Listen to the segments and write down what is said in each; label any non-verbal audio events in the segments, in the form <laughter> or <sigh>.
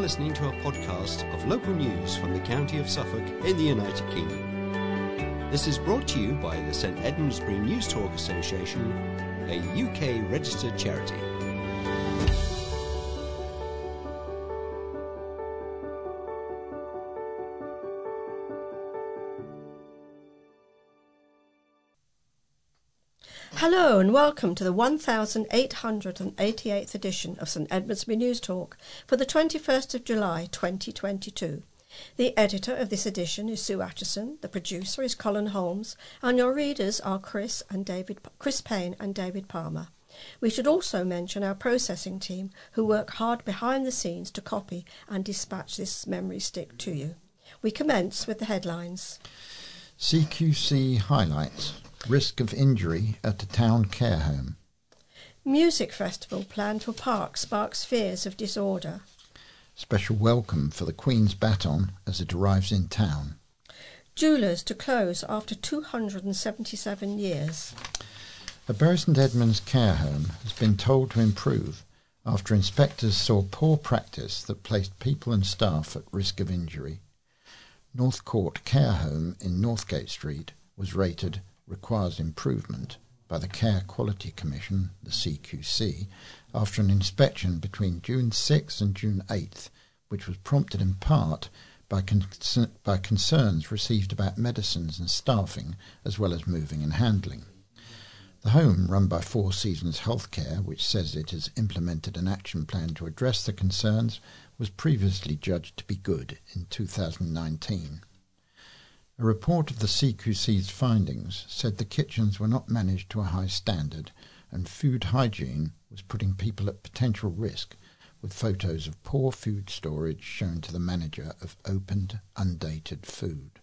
Listening to a podcast of local news from the county of Suffolk in the United Kingdom. This is brought to you by the St Edmundsbury News Talk Association, a UK registered charity. And welcome to the 1888th edition of St Edmundsbury News Talk for the 21st of July 2022. The editor of this edition is Sue Atchison, the producer is Colin Holmes, and your readers are Chris and David Chris Payne and David Palmer. We should also mention our processing team who work hard behind the scenes to copy and dispatch this memory stick to you. We commence with the headlines. CQC highlights risk of injury at a town care home. Music festival planned for park sparks fears of disorder. Special welcome for the Queen's baton as it arrives in town. Jewellers to close after 277 years. A Bury St Edmunds care home has been told to improve after inspectors saw poor practice that placed people and staff at risk of injury. North Court Care Home in Northgate Street was rated requires improvement by the Care Quality Commission, the CQC, after an inspection between June 6 and June 8, which was prompted in part by, con- by concerns received about medicines and staffing, as well as moving and handling. The home, run by Four Seasons Healthcare, which says it has implemented an action plan to address the concerns, was previously judged to be good in 2019. A report of the CQC's findings said the kitchens were not managed to a high standard and food hygiene was putting people at potential risk, with photos of poor food storage shown to the manager of opened, undated food.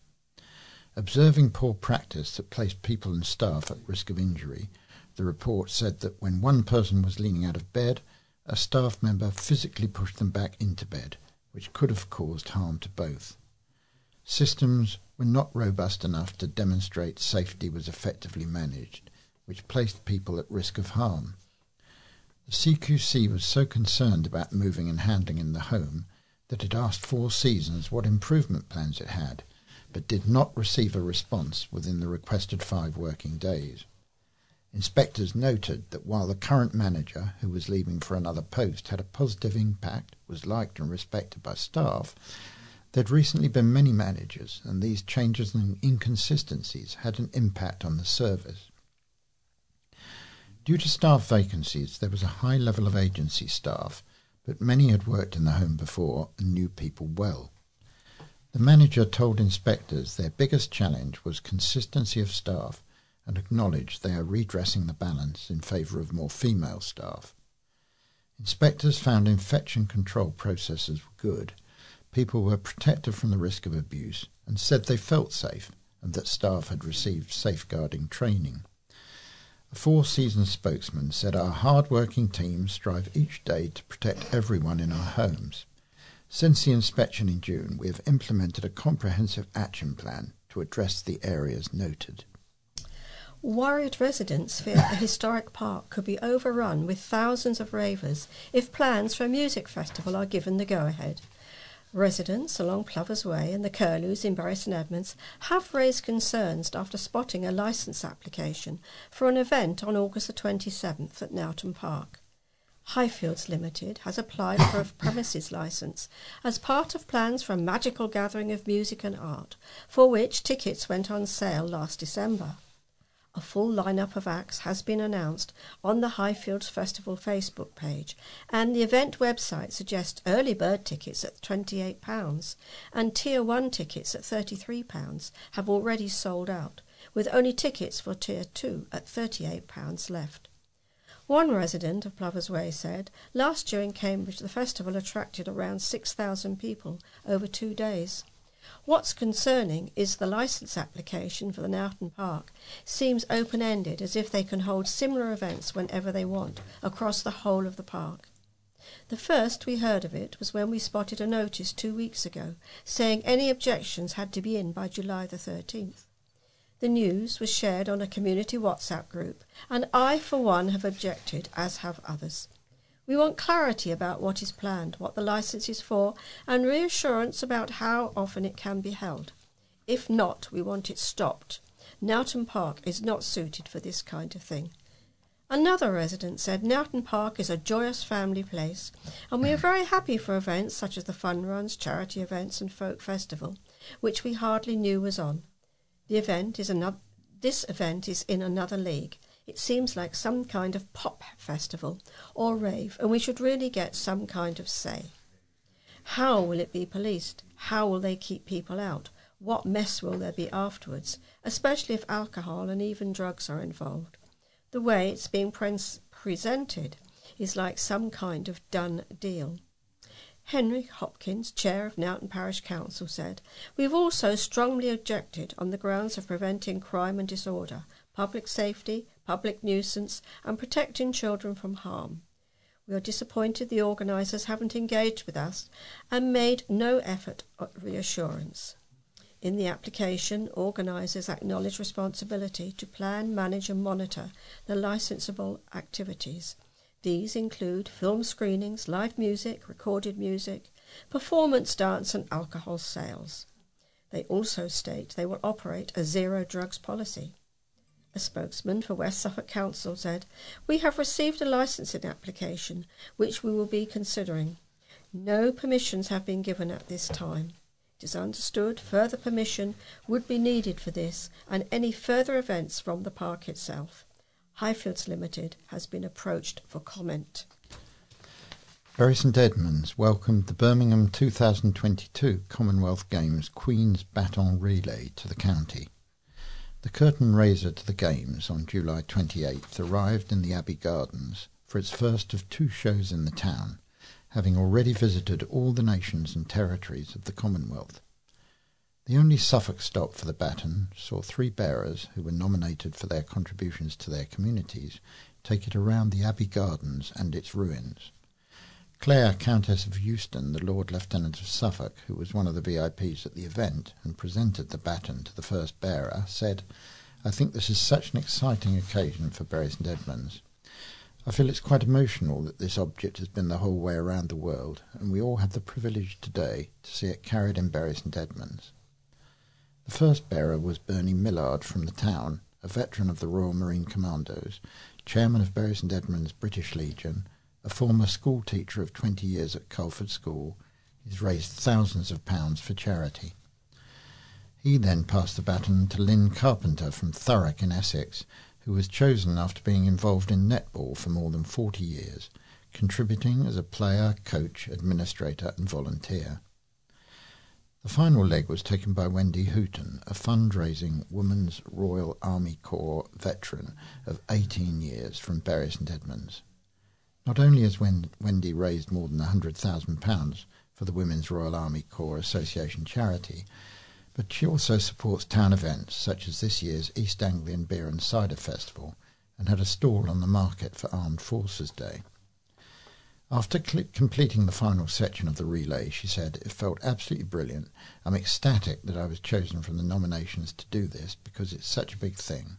Observing poor practice that placed people and staff at risk of injury, the report said that when one person was leaning out of bed, a staff member physically pushed them back into bed, which could have caused harm to both. Systems were not robust enough to demonstrate safety was effectively managed, which placed people at risk of harm. The CQC was so concerned about moving and handling in the home that it asked Four Seasons what improvement plans it had, but did not receive a response within the requested five working days. Inspectors noted that while the current manager, who was leaving for another post, had a positive impact, was liked and respected by staff, there had recently been many managers, and these changes and inconsistencies had an impact on the service. Due to staff vacancies, there was a high level of agency staff, but many had worked in the home before and knew people well. The manager told inspectors their biggest challenge was consistency of staff and acknowledged they are redressing the balance in favour of more female staff. Inspectors found infection control processes were good people were protected from the risk of abuse and said they felt safe and that staff had received safeguarding training. A Four Seasons spokesman said our hard-working teams strive each day to protect everyone in our homes. Since the inspection in June, we have implemented a comprehensive action plan to address the areas noted. Worried residents fear the historic park could be overrun with thousands of ravers if plans for a music festival are given the go-ahead. Residents along Plovers Way and the Curlews in Bury St Edmunds have raised concerns after spotting a licence application for an event on August the 27th at Nowton Park. Highfields Limited has applied for a <laughs> premises licence as part of plans for a magical gathering of music and art, for which tickets went on sale last December. A full lineup of acts has been announced on the Highfields Festival Facebook page, and the event website suggests early bird tickets at £28 and Tier 1 tickets at £33 have already sold out, with only tickets for Tier 2 at £38 left. One resident of Plovers Way said, Last year in Cambridge the festival attracted around 6,000 people over two days. What's concerning is the licence application for the Nowton Park seems open ended as if they can hold similar events whenever they want across the whole of the park. The first we heard of it was when we spotted a notice two weeks ago saying any objections had to be in by July the 13th. The news was shared on a community WhatsApp group, and I, for one, have objected, as have others. We want clarity about what is planned, what the licence is for, and reassurance about how often it can be held. If not, we want it stopped. Nowton Park is not suited for this kind of thing. Another resident said Nowton Park is a joyous family place, and we are very happy for events such as the fun runs, charity events, and folk festival, which we hardly knew was on. The event is another. This event is in another league. It seems like some kind of pop festival or rave, and we should really get some kind of say. How will it be policed? How will they keep people out? What mess will there be afterwards, especially if alcohol and even drugs are involved? The way it's being pre- presented is like some kind of done deal. Henry Hopkins, chair of Nowton Parish Council, said, We have also strongly objected on the grounds of preventing crime and disorder, public safety, public nuisance, and protecting children from harm. We are disappointed the organisers haven't engaged with us and made no effort at reassurance. In the application, organisers acknowledge responsibility to plan, manage, and monitor the licensable activities. These include film screenings, live music, recorded music, performance dance, and alcohol sales. They also state they will operate a zero drugs policy. A spokesman for West Suffolk Council said, We have received a licensing application which we will be considering. No permissions have been given at this time. It is understood further permission would be needed for this and any further events from the park itself. Highfields Limited has been approached for comment. Bury St Edmunds welcomed the Birmingham 2022 Commonwealth Games Queen's Baton Relay to the county. The curtain raiser to the Games on July 28th arrived in the Abbey Gardens for its first of two shows in the town having already visited all the nations and territories of the Commonwealth. The only Suffolk stop for the baton saw three bearers who were nominated for their contributions to their communities take it around the Abbey Gardens and its ruins. Clare, Countess of Euston, the Lord Lieutenant of Suffolk, who was one of the VIPs at the event and presented the baton to the first bearer, said, I think this is such an exciting occasion for Bury St Edmunds. I feel it's quite emotional that this object has been the whole way around the world, and we all have the privilege today to see it carried in Bury St Edmunds. The first bearer was Bernie Millard from the town, a veteran of the Royal Marine Commandos, chairman of Bury St Edmunds British Legion, a former school teacher of 20 years at Culford School. He's raised thousands of pounds for charity. He then passed the baton to Lynn Carpenter from Thurrock in Essex, who was chosen after being involved in netball for more than 40 years, contributing as a player, coach, administrator, and volunteer. The final leg was taken by Wendy Hooton, a fundraising Women's Royal Army Corps veteran of 18 years from Bury St Edmunds. Not only has Wendy raised more than £100,000 for the Women's Royal Army Corps Association charity, but she also supports town events such as this year's East Anglian Beer and Cider Festival and had a stall on the market for Armed Forces Day. After cl- completing the final section of the relay, she said, It felt absolutely brilliant. I'm ecstatic that I was chosen from the nominations to do this because it's such a big thing.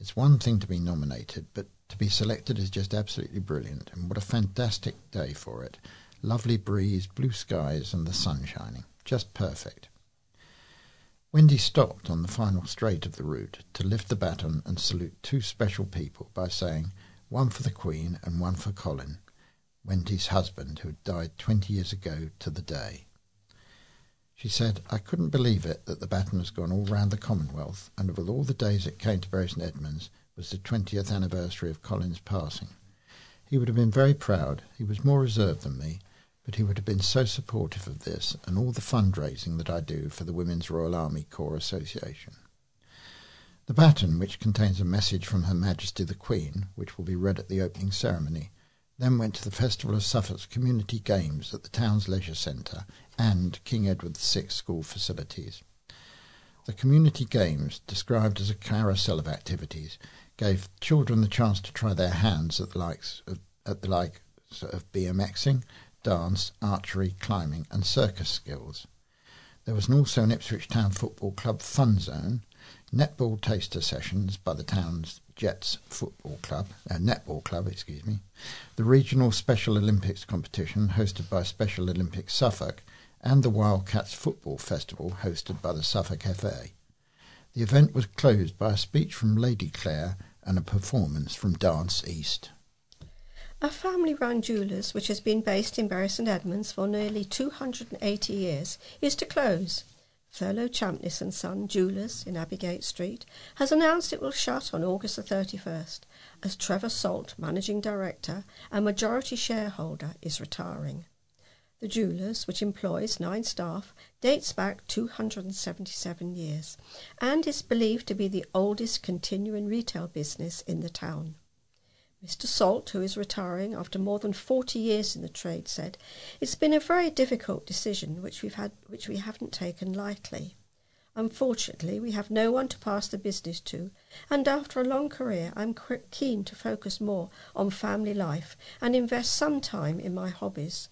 It's one thing to be nominated, but to be selected is just absolutely brilliant, and what a fantastic day for it. Lovely breeze, blue skies, and the sun shining. Just perfect. Wendy stopped on the final straight of the route to lift the baton and salute two special people by saying, one for the Queen and one for Colin, Wendy's husband, who had died twenty years ago to the day. She said, I couldn't believe it that the baton has gone all round the Commonwealth, and of all the days it came to Bury St Edmunds was the twentieth anniversary of Colin's passing. He would have been very proud. He was more reserved than me, but he would have been so supportive of this and all the fundraising that I do for the Women's Royal Army Corps Association. The baton, which contains a message from Her Majesty the Queen, which will be read at the opening ceremony, then went to the Festival of Suffolk's Community Games at the town's leisure centre and King Edward VI school facilities. The Community Games, described as a carousel of activities, gave children the chance to try their hands at the likes of, at the like of BMXing, dance, archery, climbing, and circus skills. There was also an Ipswich Town Football Club fun zone, netball taster sessions by the town's Jets Football Club, uh, Netball Club, excuse me, the regional Special Olympics competition hosted by Special Olympics Suffolk, and the Wildcats Football Festival hosted by the Suffolk FA. The event was closed by a speech from Lady Clare and a performance from Dance East. A family run jewellers, which has been based in Bury St Edmunds for nearly 280 years, is to close. Thurlow Champness and Son Jewellers in Abbeygate Street has announced it will shut on August the 31st as Trevor Salt, managing director and majority shareholder, is retiring. The Jewellers, which employs nine staff, dates back 277 years and is believed to be the oldest continuing retail business in the town. Mr. Salt, who is retiring after more than 40 years in the trade, said, It's been a very difficult decision which, we've had, which we haven't taken lightly. Unfortunately, we have no one to pass the business to, and after a long career, I'm keen to focus more on family life and invest some time in my hobbies.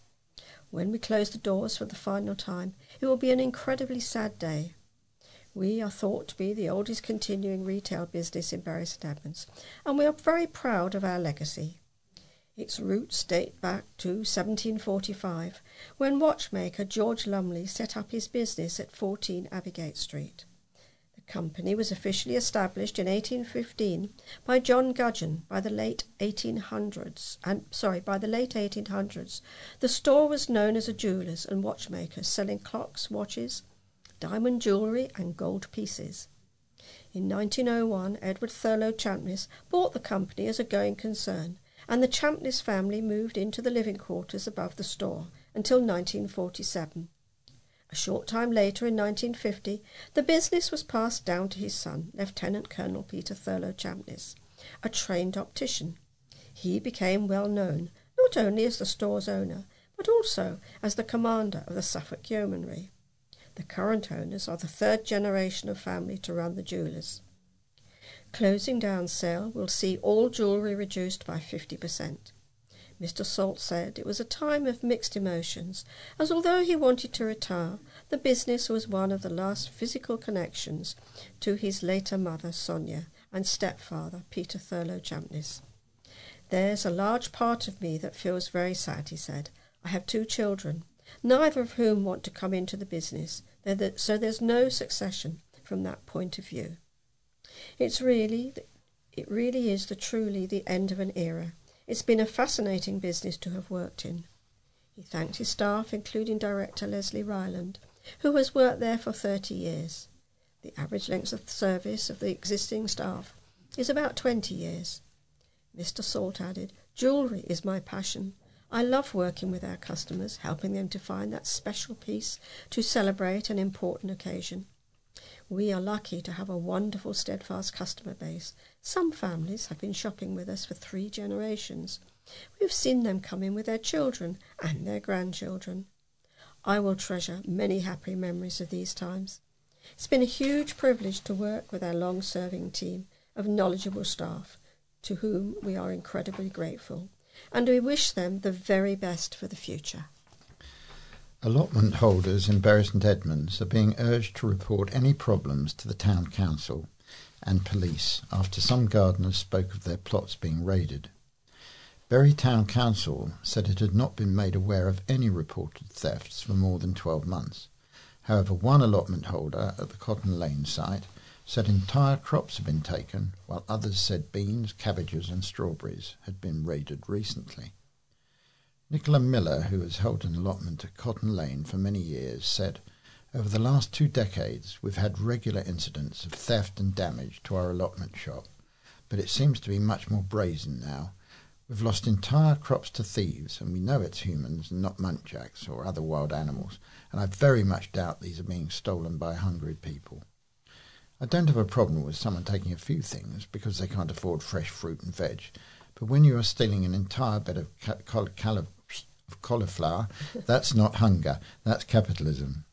When we close the doors for the final time, it will be an incredibly sad day. We are thought to be the oldest continuing retail business in Bury St Edmunds, and we are very proud of our legacy. Its roots date back to 1745, when watchmaker George Lumley set up his business at 14 Abbeygate Street. Company was officially established in 1815 by John Gudgeon by the late 1800s, and sorry, by the late 1800s. The store was known as a jeweller's and watchmaker's, selling clocks, watches, diamond jewellery and gold pieces. In 1901, Edward Thurlow Champness bought the company as a going concern, and the Champness family moved into the living quarters above the store until 1947. A short time later, in 1950, the business was passed down to his son, Lieutenant Colonel Peter Thurlow Champness, a trained optician. He became well known, not only as the store's owner, but also as the commander of the Suffolk Yeomanry. The current owners are the third generation of family to run the jewellers. Closing down sale will see all jewellery reduced by 50%. Mr. Salt said it was a time of mixed emotions, as although he wanted to retire, the business was one of the last physical connections to his later mother, Sonia, and stepfather, Peter Thurlow Champness. There's a large part of me that feels very sad, he said. I have two children, neither of whom want to come into the business, so there's no succession from that point of view. It's really, it really is the truly the end of an era. It's been a fascinating business to have worked in. He thanked his staff, including director Leslie Ryland, who has worked there for 30 years. The average length of service of the existing staff is about 20 years. Mr. Salt added, Jewellery is my passion. I love working with our customers, helping them to find that special piece to celebrate an important occasion. We are lucky to have a wonderful, steadfast customer base. Some families have been shopping with us for three generations. We've seen them come in with their children and their grandchildren. I will treasure many happy memories of these times. It's been a huge privilege to work with our long serving team of knowledgeable staff, to whom we are incredibly grateful and we wish them the very best for the future. Allotment holders in Bury St Edmunds are being urged to report any problems to the Town Council and police after some gardeners spoke of their plots being raided. Bury Town Council said it had not been made aware of any reported thefts for more than 12 months. However, one allotment holder at the Cotton Lane site said entire crops had been taken, while others said beans, cabbages, and strawberries had been raided recently. Nicola Miller, who has held an allotment at Cotton Lane for many years, said, Over the last two decades, we've had regular incidents of theft and damage to our allotment shop, but it seems to be much more brazen now. We've lost entire crops to thieves, and we know it's humans and not muntjacs or other wild animals, and I very much doubt these are being stolen by hungry people. I don't have a problem with someone taking a few things because they can't afford fresh fruit and veg, but when you are stealing an entire bed of, of cauliflower, that's not hunger, that's capitalism.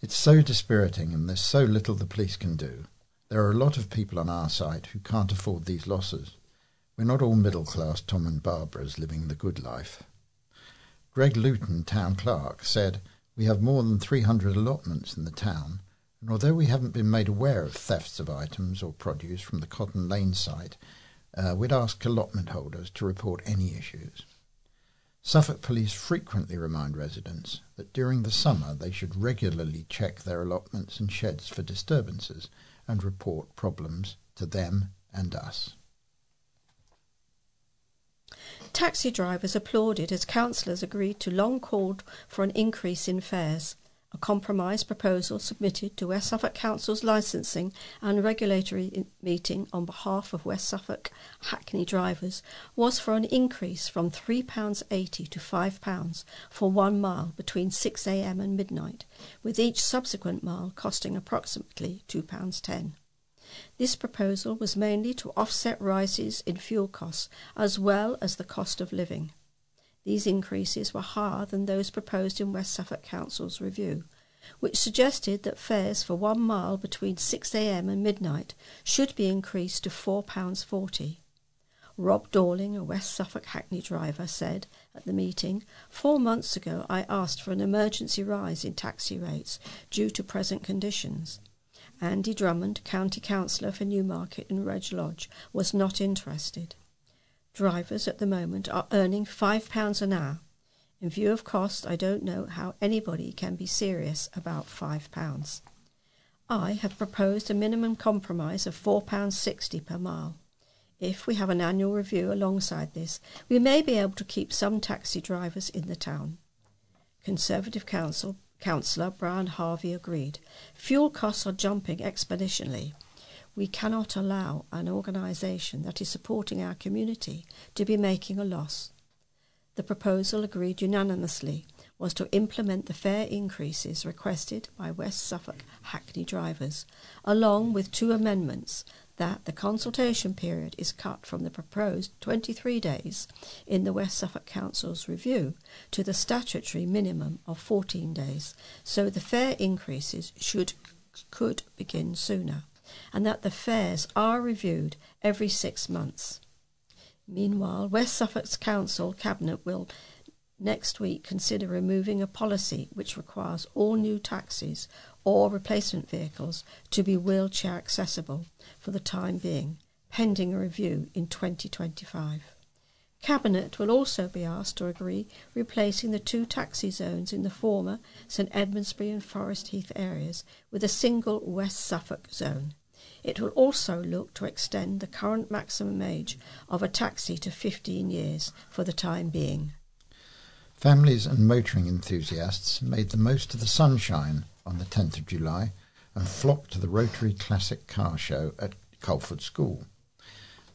It's so dispiriting, and there's so little the police can do. There are a lot of people on our side who can't afford these losses. We're not all middle class Tom and Barbaras living the good life. Greg Luton, town clerk, said, We have more than 300 allotments in the town, and although we haven't been made aware of thefts of items or produce from the Cotton Lane site, uh, we'd ask allotment holders to report any issues. Suffolk Police frequently remind residents that during the summer they should regularly check their allotments and sheds for disturbances and report problems to them and us. Taxi drivers applauded as councillors agreed to long called for an increase in fares. A compromise proposal submitted to West Suffolk Council's licensing and regulatory meeting on behalf of West Suffolk Hackney drivers was for an increase from £3.80 to £5 for one mile between 6am and midnight, with each subsequent mile costing approximately £2.10. This proposal was mainly to offset rises in fuel costs as well as the cost of living. These increases were higher than those proposed in West Suffolk Council's review, which suggested that fares for one mile between 6am and midnight should be increased to £4.40. Rob Dorling, a West Suffolk Hackney driver, said at the meeting, Four months ago I asked for an emergency rise in taxi rates due to present conditions. Andy Drummond, County Councillor for Newmarket and Red Lodge, was not interested. Drivers at the moment are earning £5 an hour. In view of cost, I don't know how anybody can be serious about £5. I have proposed a minimum compromise of £4.60 per mile. If we have an annual review alongside this, we may be able to keep some taxi drivers in the town. Conservative Council Councillor Brian Harvey agreed. Fuel costs are jumping exponentially. We cannot allow an organisation that is supporting our community to be making a loss. The proposal, agreed unanimously, was to implement the fare increases requested by West Suffolk Hackney drivers, along with two amendments that the consultation period is cut from the proposed 23 days in the West Suffolk Council's review to the statutory minimum of 14 days, so the fare increases should could begin sooner and that the fares are reviewed every six months. Meanwhile, West Suffolk's Council Cabinet will next week consider removing a policy which requires all new taxis or replacement vehicles to be wheelchair accessible for the time being, pending a review in 2025. Cabinet will also be asked to agree replacing the two taxi zones in the former St Edmundsbury and Forest Heath areas with a single West Suffolk zone. It will also look to extend the current maximum age of a taxi to 15 years for the time being. Families and motoring enthusiasts made the most of the sunshine on the 10th of July and flocked to the Rotary Classic Car Show at Culford School.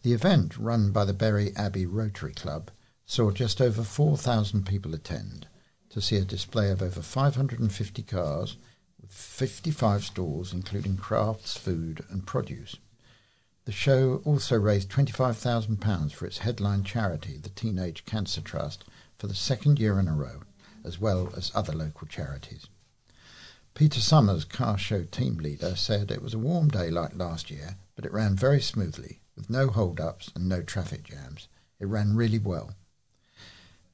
The event, run by the Bury Abbey Rotary Club, saw just over 4,000 people attend to see a display of over 550 cars with 55 stalls including crafts, food and produce. The show also raised £25,000 for its headline charity, the Teenage Cancer Trust, for the second year in a row, as well as other local charities. Peter Summers, car show team leader, said it was a warm day like last year, but it ran very smoothly, with no hold-ups and no traffic jams. It ran really well.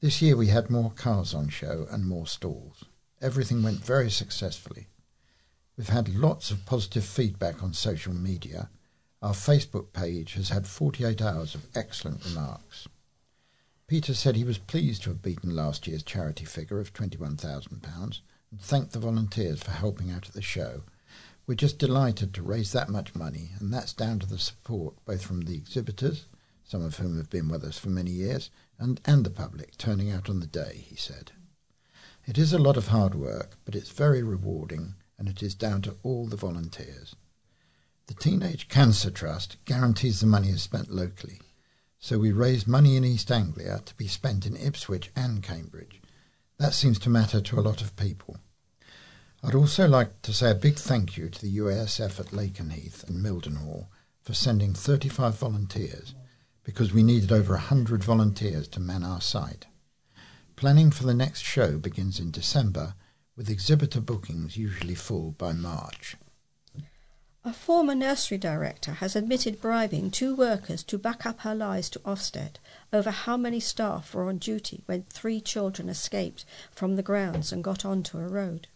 This year we had more cars on show and more stalls. Everything went very successfully. We've had lots of positive feedback on social media. Our Facebook page has had 48 hours of excellent remarks. Peter said he was pleased to have beaten last year's charity figure of £21,000 and thanked the volunteers for helping out at the show. We're just delighted to raise that much money, and that's down to the support both from the exhibitors, some of whom have been with us for many years, and, and the public turning out on the day, he said. It is a lot of hard work, but it's very rewarding, and it is down to all the volunteers. The Teenage Cancer Trust guarantees the money is spent locally, so we raise money in East Anglia to be spent in Ipswich and Cambridge, that seems to matter to a lot of people. I'd also like to say a big thank you to the USAF at Lakenheath and Mildenhall for sending 35 volunteers because we needed over 100 volunteers to man our site. Planning for the next show begins in December with exhibitor bookings usually full by March. A former nursery director has admitted bribing two workers to back up her lies to Ofsted over how many staff were on duty when three children escaped from the grounds and got onto a road.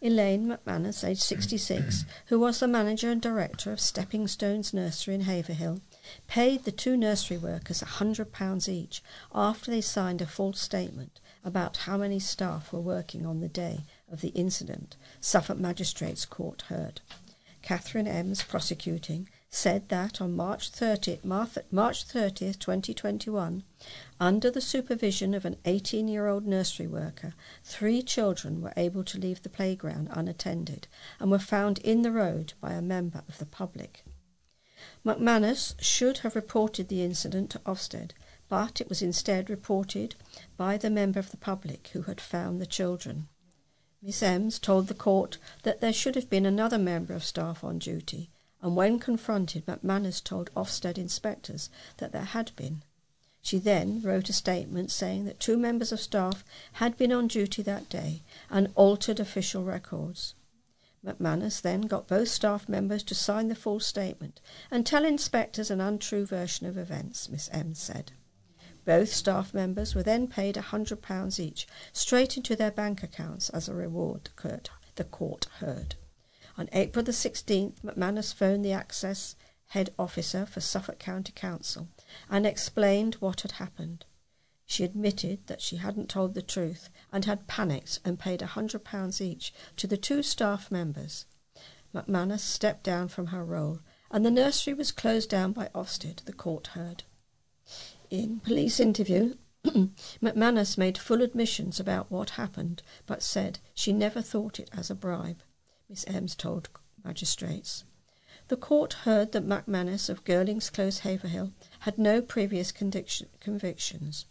Elaine McManus, aged 66, who was the manager and director of Stepping Stones Nursery in Haverhill, paid the two nursery workers £100 each after they signed a false statement about how many staff were working on the day of the incident, Suffolk Magistrates Court heard. Catherine Ems, prosecuting, said that on March 30, March 30th 2021, under the supervision of an 18 year old nursery worker, three children were able to leave the playground unattended and were found in the road by a member of the public. McManus should have reported the incident to Ofsted, but it was instead reported by the member of the public who had found the children. Miss Ems told the court that there should have been another member of staff on duty, and when confronted, McManus told Ofsted inspectors that there had been. She then wrote a statement saying that two members of staff had been on duty that day and altered official records. McManus then got both staff members to sign the false statement and tell inspectors an untrue version of events, Miss Ems said. Both staff members were then paid £100 each straight into their bank accounts as a reward, the court heard. On April the 16th, McManus phoned the Access head officer for Suffolk County Council and explained what had happened. She admitted that she hadn't told the truth and had panicked and paid £100 each to the two staff members. McManus stepped down from her role and the nursery was closed down by Ofsted, the court heard. In police interview, <clears throat> McManus made full admissions about what happened, but said she never thought it as a bribe, Miss Ems told magistrates. The court heard that McManus of Girlings Close, Haverhill, had no previous convictions.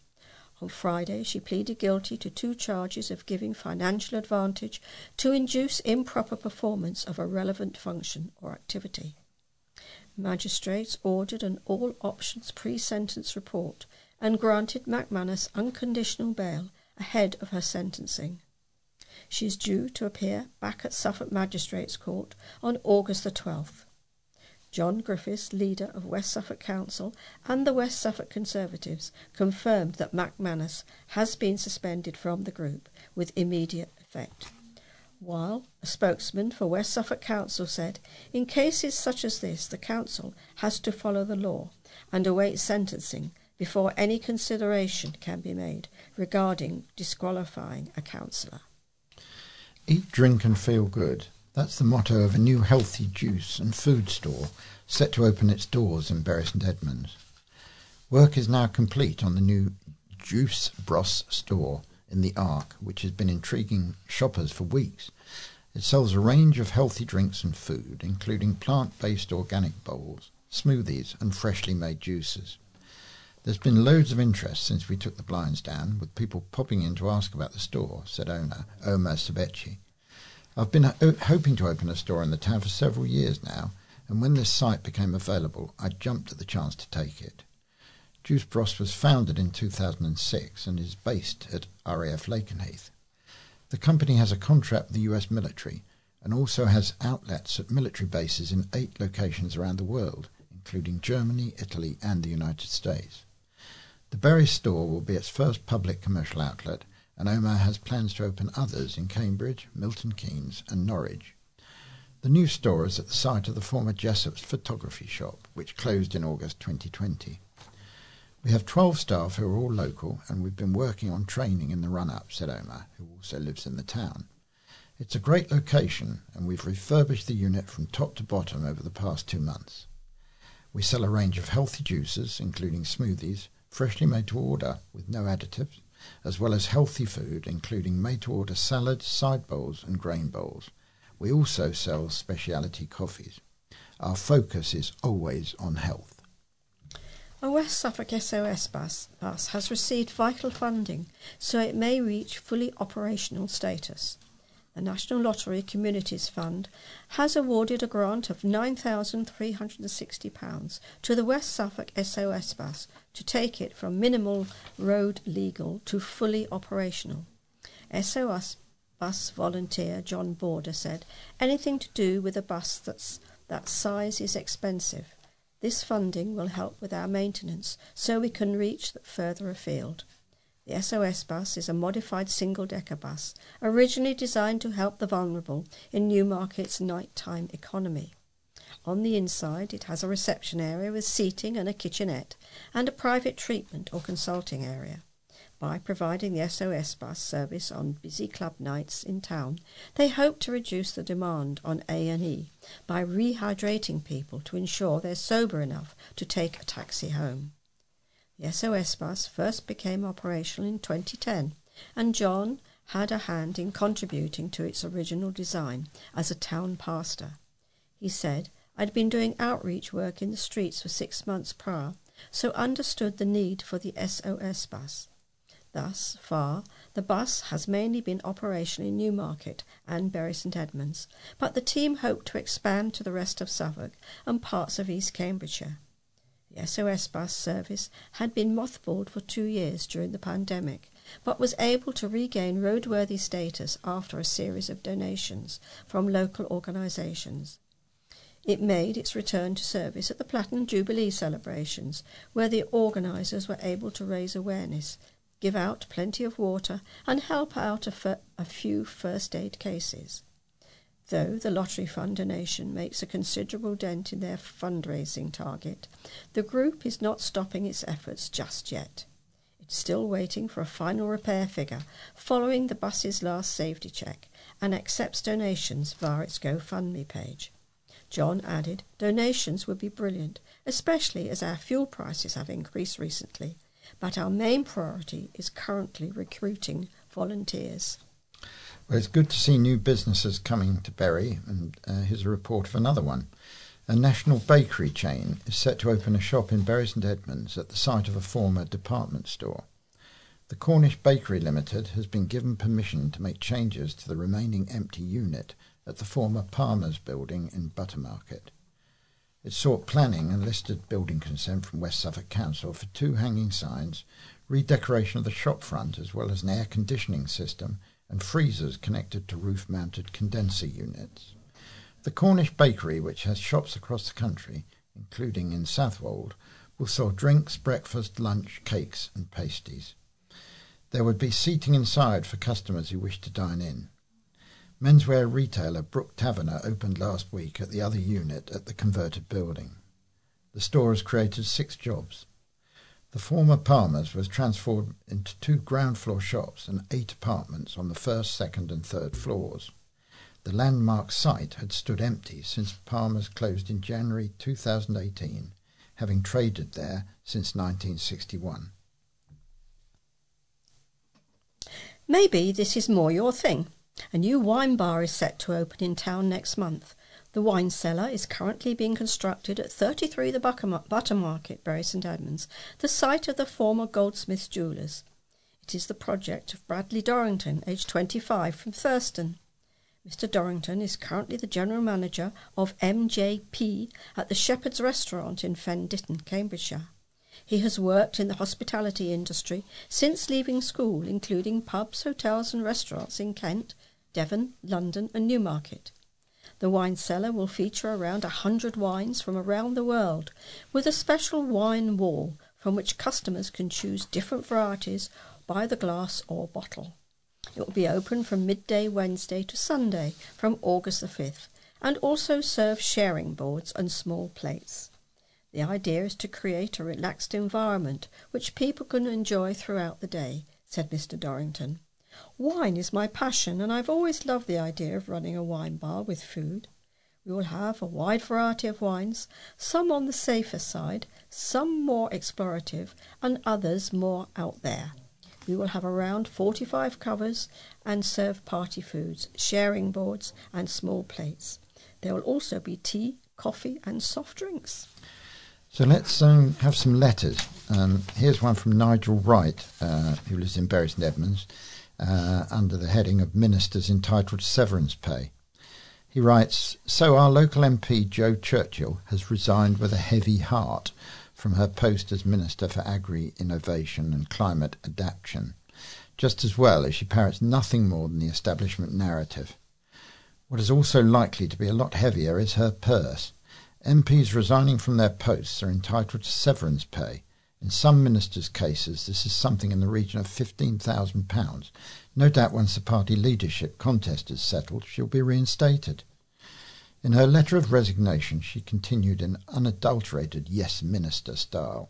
On Friday, she pleaded guilty to two charges of giving financial advantage to induce improper performance of a relevant function or activity magistrates ordered an all options pre sentence report and granted McManus unconditional bail ahead of her sentencing. She is due to appear back at Suffolk Magistrates Court on August the 12th. John Griffiths, leader of West Suffolk Council and the West Suffolk Conservatives, confirmed that McManus has been suspended from the group with immediate effect while a spokesman for West Suffolk Council said, in cases such as this, the Council has to follow the law and await sentencing before any consideration can be made regarding disqualifying a councillor. Eat, drink, and feel good. That's the motto of a new healthy juice and food store set to open its doors in Bury St Edmunds. Work is now complete on the new Juice Bros store in the Ark, which has been intriguing shoppers for weeks. It sells a range of healthy drinks and food, including plant based organic bowls, smoothies, and freshly made juices. There's been loads of interest since we took the blinds down, with people popping in to ask about the store, said owner Omer Sabechi. I've been ho- hoping to open a store in the town for several years now, and when this site became available, I jumped at the chance to take it. Juice Bros was founded in 2006 and is based at RAF Lakenheath. The company has a contract with the US military and also has outlets at military bases in eight locations around the world, including Germany, Italy, and the United States. The Bury store will be its first public commercial outlet, and Omar has plans to open others in Cambridge, Milton Keynes, and Norwich. The new store is at the site of the former Jessop's photography shop, which closed in August 2020. We have 12 staff who are all local, and we've been working on training in the run up, said Omar, who also lives in the town. It's a great location, and we've refurbished the unit from top to bottom over the past two months. We sell a range of healthy juices, including smoothies, freshly made to order with no additives, as well as healthy food, including made to order salads, side bowls, and grain bowls. We also sell specialty coffees. Our focus is always on health. A West Suffolk SOS bus, bus has received vital funding so it may reach fully operational status. The National Lottery Communities Fund has awarded a grant of £9,360 to the West Suffolk SOS bus to take it from minimal road legal to fully operational. SOS bus volunteer John Border said, anything to do with a bus that's, that size is expensive. This funding will help with our maintenance so we can reach further afield. The SOS bus is a modified single decker bus, originally designed to help the vulnerable in Newmarket's nighttime economy. On the inside, it has a reception area with seating and a kitchenette, and a private treatment or consulting area. By providing the SOS bus service on busy club nights in town, they hope to reduce the demand on A&E by rehydrating people to ensure they're sober enough to take a taxi home. The SOS bus first became operational in 2010, and John had a hand in contributing to its original design as a town pastor. He said, I'd been doing outreach work in the streets for six months prior, so understood the need for the SOS bus. Thus far, the bus has mainly been operational in Newmarket and Bury St Edmunds, but the team hope to expand to the rest of Suffolk and parts of East Cambridgeshire. The SOS bus service had been mothballed for two years during the pandemic, but was able to regain roadworthy status after a series of donations from local organisations. It made its return to service at the Platinum Jubilee celebrations, where the organisers were able to raise awareness, give out plenty of water, and help out a, few first aid cases. Though the lottery fund donation makes a considerable dent in their fundraising target, the group is not stopping its efforts just yet. It's still waiting for a final repair figure following the bus's last safety check and accepts donations via its GoFundMe page. John added, donations would be brilliant, especially as our fuel prices have increased recently, but our main priority is currently recruiting volunteers. Well, it's good to see new businesses coming to Bury, and uh, here's a report of another one. A national bakery chain is set to open a shop in Bury St Edmunds at the site of a former department store. The Cornish Bakery Limited has been given permission to make changes to the remaining empty unit at the former Palmer's building in Buttermarket. It sought planning and listed building consent from West Suffolk Council for two hanging signs, redecoration of the shop front as well as an air conditioning system and freezers connected to roof-mounted condenser units. The Cornish Bakery, which has shops across the country, including in Southwold, will sell drinks, breakfast, lunch, cakes and pasties. There would be seating inside for customers who wish to dine in. Menswear retailer Brook Taverner opened last week at the other unit at the converted building. The store has created six jobs. The former Palmer's was transformed into two ground floor shops and eight apartments on the first, second, and third floors. The landmark site had stood empty since Palmer's closed in January 2018, having traded there since 1961. Maybe this is more your thing. A new wine bar is set to open in town next month. The wine cellar is currently being constructed at 33 the Butter Market, Bury St Edmunds, the site of the former Goldsmiths Jewellers. It is the project of Bradley Dorrington, aged 25, from Thurston. Mr. Dorrington is currently the general manager of MJP at the Shepherd's Restaurant in Fen Ditton, Cambridgeshire. He has worked in the hospitality industry since leaving school, including pubs, hotels, and restaurants in Kent, Devon, London, and Newmarket. The wine cellar will feature around a hundred wines from around the world, with a special wine wall from which customers can choose different varieties by the glass or bottle. It will be open from midday Wednesday to Sunday from August the 5th and also serve sharing boards and small plates. The idea is to create a relaxed environment which people can enjoy throughout the day, said Mr. Dorrington. Wine is my passion, and I've always loved the idea of running a wine bar with food. We will have a wide variety of wines, some on the safer side, some more explorative, and others more out there. We will have around 45 covers and serve party foods, sharing boards, and small plates. There will also be tea, coffee, and soft drinks. So let's um, have some letters. Um, here's one from Nigel Wright, uh, who lives in Bury St Edmunds uh, under the heading of Ministers Entitled to Severance Pay. He writes So our local MP, Jo Churchill, has resigned with a heavy heart from her post as Minister for Agri Innovation and Climate Adaptation, just as well as she parrots nothing more than the establishment narrative. What is also likely to be a lot heavier is her purse. MPs resigning from their posts are entitled to severance pay, In some ministers' cases, this is something in the region of £15,000. No doubt once the party leadership contest is settled, she'll be reinstated. In her letter of resignation, she continued in unadulterated yes minister style.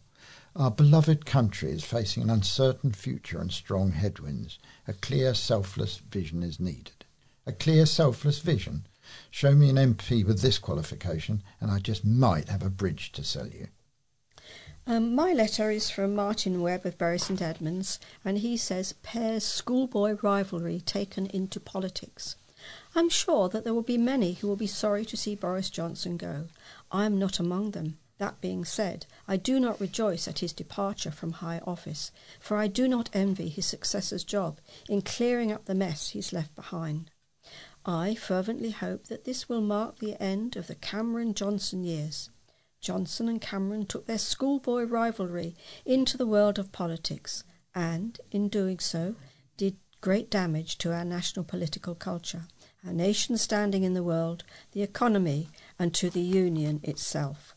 Our beloved country is facing an uncertain future and strong headwinds. A clear, selfless vision is needed. A clear, selfless vision? Show me an MP with this qualification, and I just might have a bridge to sell you. Um, my letter is from Martin Webb of Bury St Edmunds, and he says Pear's schoolboy rivalry taken into politics. I'm sure that there will be many who will be sorry to see Boris Johnson go. I am not among them. That being said, I do not rejoice at his departure from high office, for I do not envy his successor's job in clearing up the mess he's left behind. I fervently hope that this will mark the end of the Cameron Johnson years. Johnson and Cameron took their schoolboy rivalry into the world of politics and, in doing so, did great damage to our national political culture, our nation's standing in the world, the economy, and to the Union itself.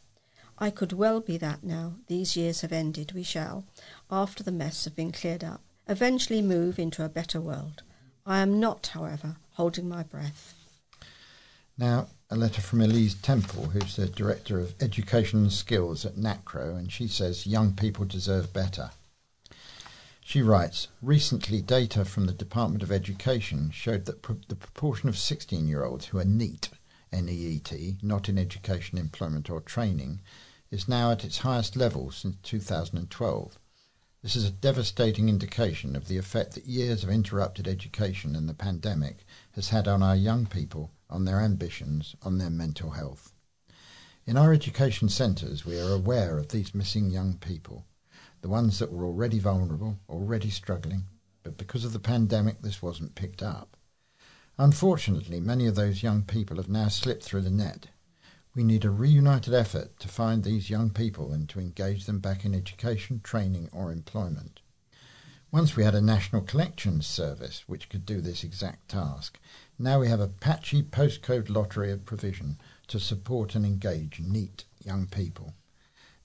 I could well be that now. These years have ended. We shall, after the mess have been cleared up, eventually move into a better world. I am not, however, holding my breath. Now, a letter from Elise Temple, who's the Director of Education and Skills at NACRO, and she says young people deserve better. She writes Recently, data from the Department of Education showed that the proportion of 16 year olds who are NEET, N-E-E-T, not in education, employment, or training, is now at its highest level since 2012. This is a devastating indication of the effect that years of interrupted education and the pandemic has had on our young people, on their ambitions, on their mental health. In our education centres, we are aware of these missing young people, the ones that were already vulnerable, already struggling, but because of the pandemic, this wasn't picked up. Unfortunately, many of those young people have now slipped through the net. We need a reunited effort to find these young people and to engage them back in education, training, or employment. Once we had a national Connexions service which could do this exact task. Now we have a patchy postcode lottery of provision to support and engage NEET young people.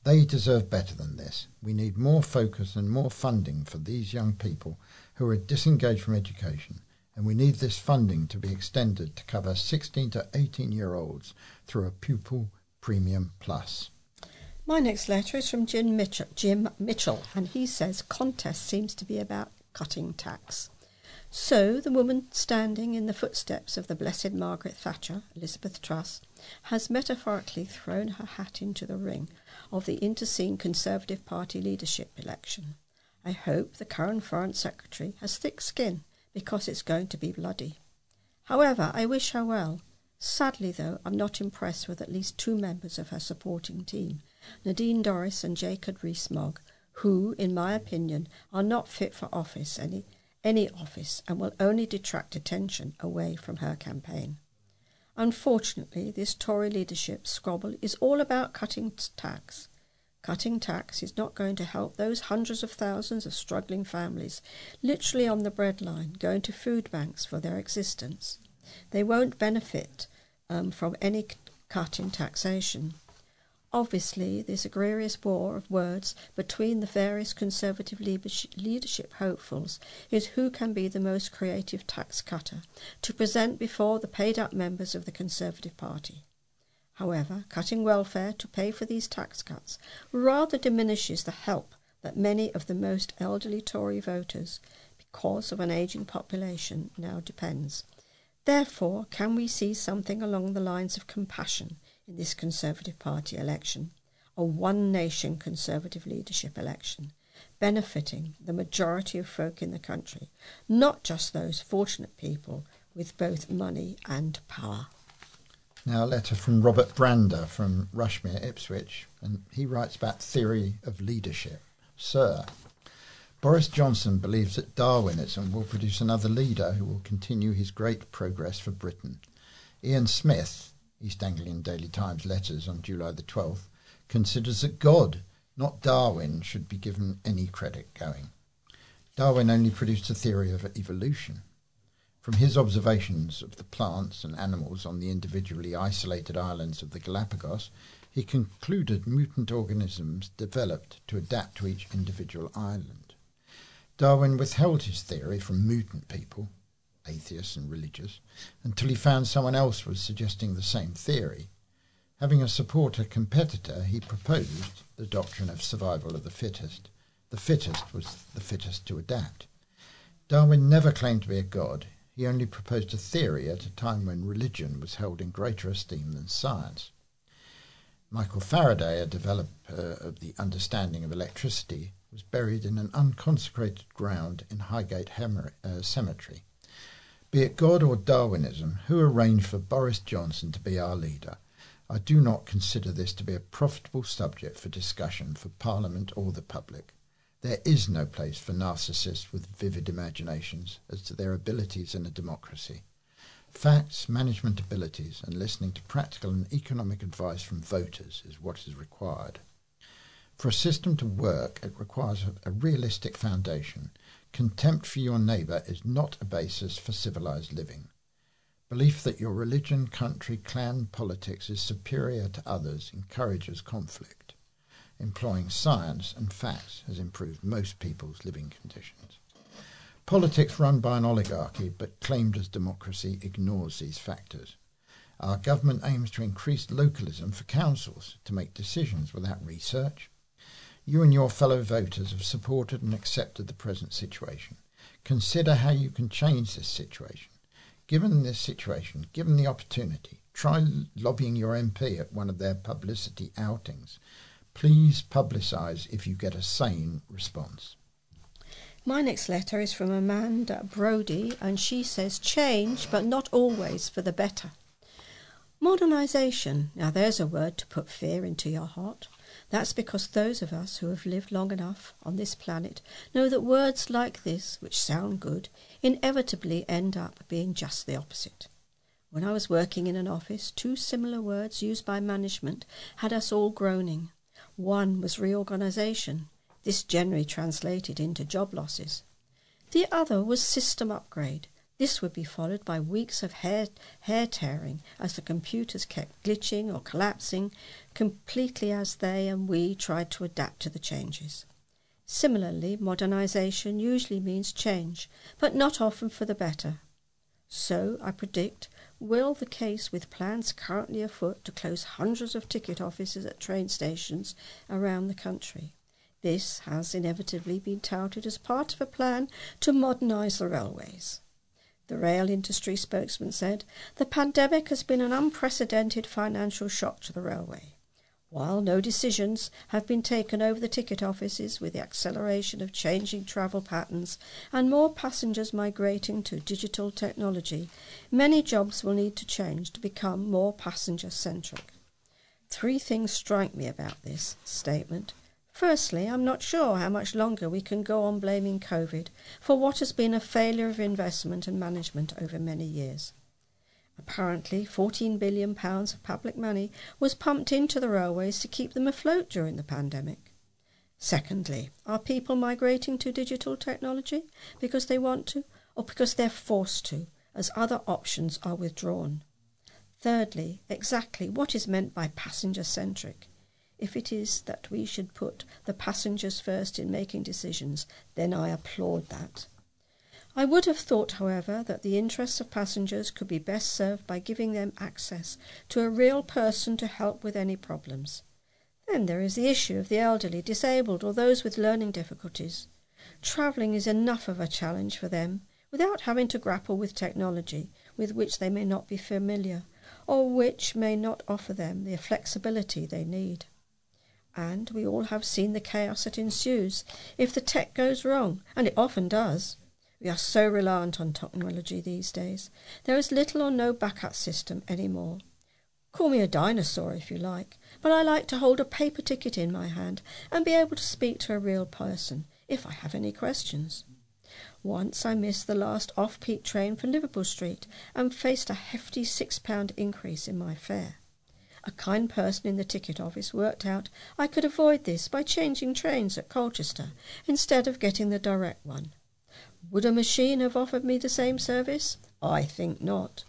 They deserve better than this. We need more focus and more funding for these young people who are disengaged from education, and we need this funding to be extended to cover 16 to 18 year olds through a pupil premium plus. My next letter is from Jim Mitchell, Jim Mitchell, and he says contest seems to be about cutting tax. So the woman standing in the footsteps of the blessed Margaret Thatcher, Elizabeth Truss, has metaphorically thrown her hat into the ring of the interscene Conservative Party leadership election. I hope the current Foreign Secretary has thick skin because it's going to be bloody. However, I wish her well. Sadly, though, I'm not impressed with at least two members of her supporting team, Nadine Dorries and Jacob Rees-Mogg, who, in my opinion, are not fit for office any any office and will only detract attention away from her campaign. Unfortunately, this Tory leadership squabble is all about cutting tax. Cutting tax is not going to help those hundreds of thousands of struggling families, literally on the breadline, going to food banks for their existence. They won't benefit um, from any cut in taxation. Obviously, this egregious war of words between the various Conservative leadership hopefuls is who can be the most creative tax cutter to present before the paid up members of the Conservative Party. However, cutting welfare to pay for these tax cuts rather diminishes the help that many of the most elderly Tory voters, because of an ageing population, now depends. Therefore, can we see something along the lines of compassion in this Conservative Party election, a one nation Conservative leadership election, benefiting the majority of folk in the country, not just those fortunate people with both money and power. Now, a letter from Robert Brander from Rushmere, Ipswich, and he writes about theory of leadership. Sir, Boris Johnson believes that Darwinism will produce another leader who will continue his great progress for Britain. Ian Smith, East Anglian Daily Times letters on July the 12th, considers that God, not Darwin, should be given any credit going. Darwin only produced a theory of evolution. From his observations of the plants and animals on the individually isolated islands of the Galapagos, he concluded mutant organisms developed to adapt to each individual island. Darwin withheld his theory from mutant people, atheists and religious, until he found someone else was suggesting the same theory. Having a supporter competitor, he proposed the doctrine of survival of the fittest. The fittest was the fittest to adapt. Darwin never claimed to be a god. He only proposed a theory at a time when religion was held in greater esteem than science. Michael Faraday, a developer of the understanding of electricity, was buried in an unconsecrated ground in Highgate uh, Cemetery. Be it God or Darwinism, who arranged for Boris Johnson to be our leader, I do not consider this to be a profitable subject for discussion for Parliament or the public. There is no place for narcissists with vivid imaginations as to their abilities in a democracy. Facts, management abilities, and listening to practical and economic advice from voters is what is required. For a system to work, it requires a, realistic foundation. Contempt for your neighbour is not a basis for civilized living. Belief that your religion, country, clan, politics is superior to others encourages conflict. Employing science and facts has improved most people's living conditions. Politics run by an oligarchy but claimed as democracy ignores these factors. Our government aims to increase localism for councils to make decisions without research. You and your fellow voters have supported and accepted the present situation. Consider how you can change this situation. Given this situation, given the opportunity, try lobbying your MP at one of their publicity outings. Please publicise if you get a sane response. My next letter is from Amanda Brody, and she says, Change, but not always for the better. Modernisation. Now, there's a word to put fear into your heart. That's because those of us who have lived long enough on this planet know that words like this, which sound good, inevitably end up being just the opposite. When I was working in an office, two similar words used by management had us all groaning. One was reorganisation, this generally translated into job losses. The other was system upgrade. This would be followed by weeks of hair, hair tearing as the computers kept glitching or collapsing, completely as they and we tried to adapt to the changes. Similarly, modernization usually means change, but not often for the better. So, I predict, will the case with plans currently afoot to close hundreds of ticket offices at train stations around the country. This has inevitably been touted as part of a plan to modernise the railways. The rail industry spokesman said the pandemic has been an unprecedented financial shock to the railway. While no decisions have been taken over the ticket offices with the acceleration of changing travel patterns and more passengers migrating to digital technology, many jobs will need to change to become more passenger centric. Three things strike me about this statement. Firstly, I'm not sure how much longer we can go on blaming COVID for what has been a failure of investment and management over many years. Apparently, £14 billion of public money was pumped into the railways to keep them afloat during the pandemic. Secondly, are people migrating to digital technology because they want to or because they're forced to, as other options are withdrawn? Thirdly, exactly what is meant by passenger centric? If it is that we should put the passengers first in making decisions, then I applaud that. I would have thought, however, that the interests of passengers could be best served by giving them access to a real person to help with any problems. Then there is the issue of the elderly, disabled, or those with learning difficulties. Travelling is enough of a challenge for them without having to grapple with technology with which they may not be familiar or which may not offer them the flexibility they need and we all have seen the chaos that ensues if the tech goes wrong, and it often does. We are so reliant on technology these days. There is little or no backup system anymore. Call me a dinosaur if you like, but I like to hold a paper ticket in my hand and be able to speak to a real person if I have any questions. Once I missed the last off peak train for Liverpool Street and faced a hefty six pound increase in my fare. A kind person in the ticket office worked out I could avoid this by changing trains at Colchester instead of getting the direct one. Would a machine have offered me the same service? I think not.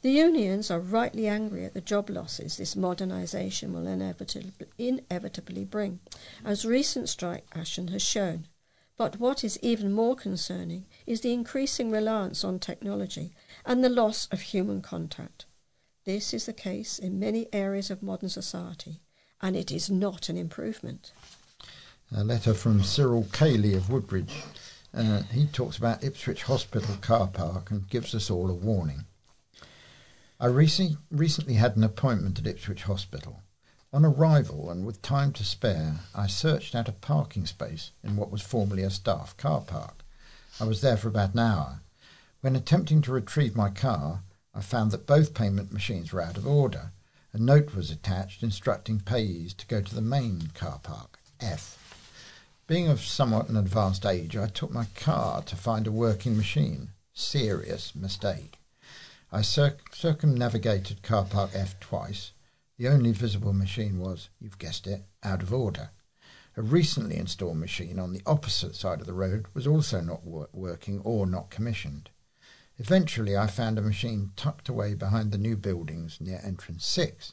The unions are rightly angry at the job losses this modernisation will inevitably, bring, as recent strike action has shown. But what is even more concerning is the increasing reliance on technology and the loss of human contact. This is the case in many areas of modern society, and it is not an improvement. A letter from Cyril Cayley of Woodbridge. Uh, he talks about Ipswich Hospital car park and gives us all a warning. I rec- recently had an appointment at Ipswich Hospital. On arrival and with time to spare, I searched out a parking space in what was formerly a staff car park. I was there for about an hour. When attempting to retrieve my car, I found that both payment machines were out of order. A note was attached instructing payees to go to the main car park, F. Being of somewhat an advanced age, I took my car to find a working machine. Serious mistake. I cir- circumnavigated car park F twice the only visible machine was, you've guessed it, out of order. A recently installed machine on the opposite side of the road was also not wor- working or not commissioned. Eventually, I found a machine tucked away behind the new buildings near entrance 6.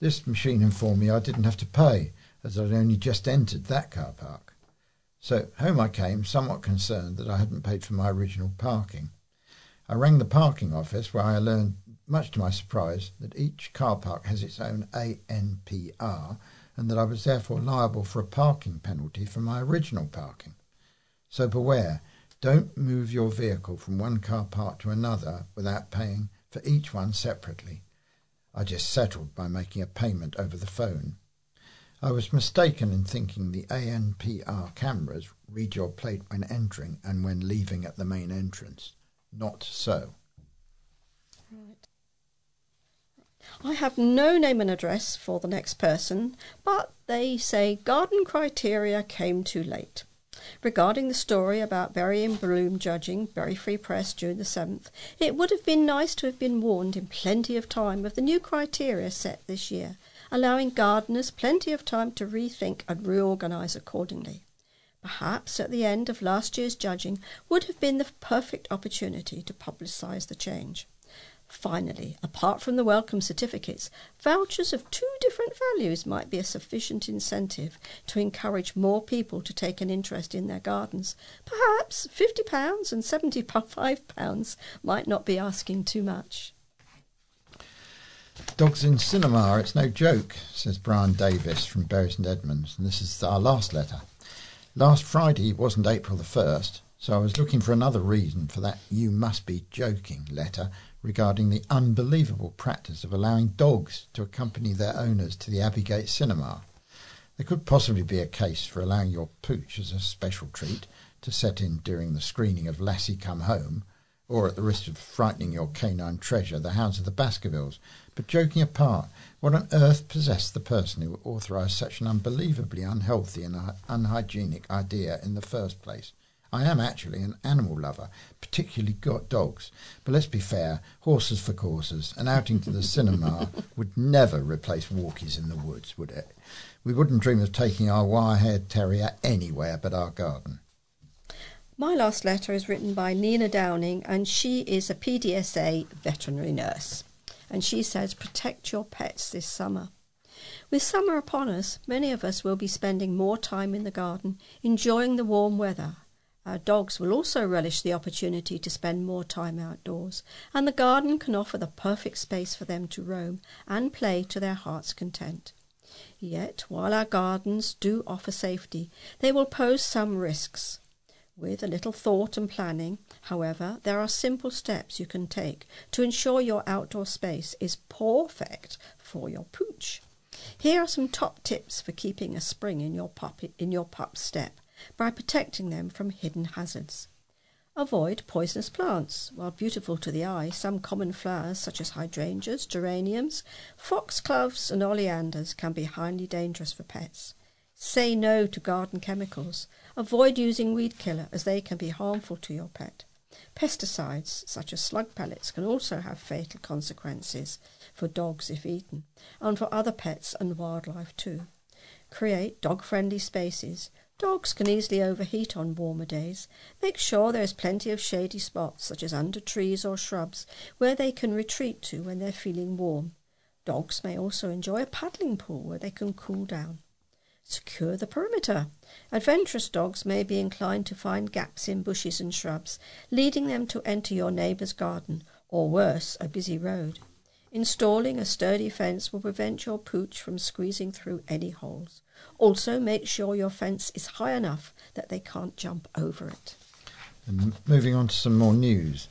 This machine informed me I didn't have to pay, as I'd only just entered that car park. So home I came, somewhat concerned that I hadn't paid for my original parking. I rang the parking office, where I learned much to my surprise, that each car park has its own ANPR and that I was therefore liable for a parking penalty for my original parking. So beware, don't move your vehicle from one car park to another without paying for each one separately. I just settled by making a payment over the phone. I was mistaken in thinking the ANPR cameras read your plate when entering and when leaving at the main entrance. Not so. Right. I have no name and address for the next person, but they say garden criteria came too late. Regarding the story about Bury in Bloom judging Bury Free Press June the 7th, it would have been nice to have been warned in plenty of time of the new criteria set this year, allowing gardeners plenty of time to rethink and reorganise accordingly. Perhaps at the end of last year's judging would have been the perfect opportunity to publicise the change. Finally, apart from the welcome certificates, vouchers of two different values might be a sufficient incentive to encourage more people to take an interest in their gardens. Perhaps £50 and £75 might not be asking too much. Dogs in cinema, it's no joke, says Brian Davis from Bury St Edmunds, and this is our last letter. Last Friday wasn't April the 1st, so I was looking for another reason for that you must be joking letter regarding the unbelievable practice of allowing dogs to accompany their owners to the Abbeygate cinema. There could possibly be a case for allowing your pooch as a special treat to set in during the screening of Lassie Come Home, or at the risk of frightening your canine treasure, the Hounds of the Baskervilles. But joking apart, what on earth possessed the person who authorised such an unbelievably unhealthy and unhygienic idea in the first place? I am actually an animal lover, particularly got dogs. But let's be fair, horses for courses. An outing to the <laughs> cinema would never replace walkies in the woods, would it? We wouldn't dream of taking our wire-haired terrier anywhere but our garden. My last letter is written by Nina Downing, and she is a PDSA veterinary nurse. And she says, Protect your pets this summer. With summer upon us, many of us will be spending more time in the garden, enjoying the warm weather our dogs will also relish the opportunity to spend more time outdoors, and the garden can offer the perfect space for them to roam and play to their heart's content. Yet, while our gardens do offer safety, they will pose some risks. With a little thought and planning, however, there are simple steps you can take to ensure your outdoor space is perfect for your pooch. Here are some top tips for keeping a spring in your pup in your pup's step by protecting them from hidden hazards. Avoid poisonous plants. While beautiful to the eye, some common flowers such as hydrangeas, geraniums, foxgloves, and oleanders can be highly dangerous for pets. Say no to garden chemicals. Avoid using weed killer as they can be harmful to your pet. Pesticides such as slug pellets can also have fatal consequences for dogs if eaten, and for other pets and wildlife too. Create dog friendly spaces Dogs can easily overheat on warmer days. Make sure there is plenty of shady spots, such as under trees or shrubs, where they can retreat to when they're feeling warm. Dogs may also enjoy a paddling pool where they can cool down. Secure the perimeter. Adventurous dogs may be inclined to find gaps in bushes and shrubs, leading them to enter your neighbour's garden, or worse, a busy road. Installing a sturdy fence will prevent your pooch from squeezing through any holes. Also, make sure your fence is high enough that they can't jump over it. And moving on to some more news.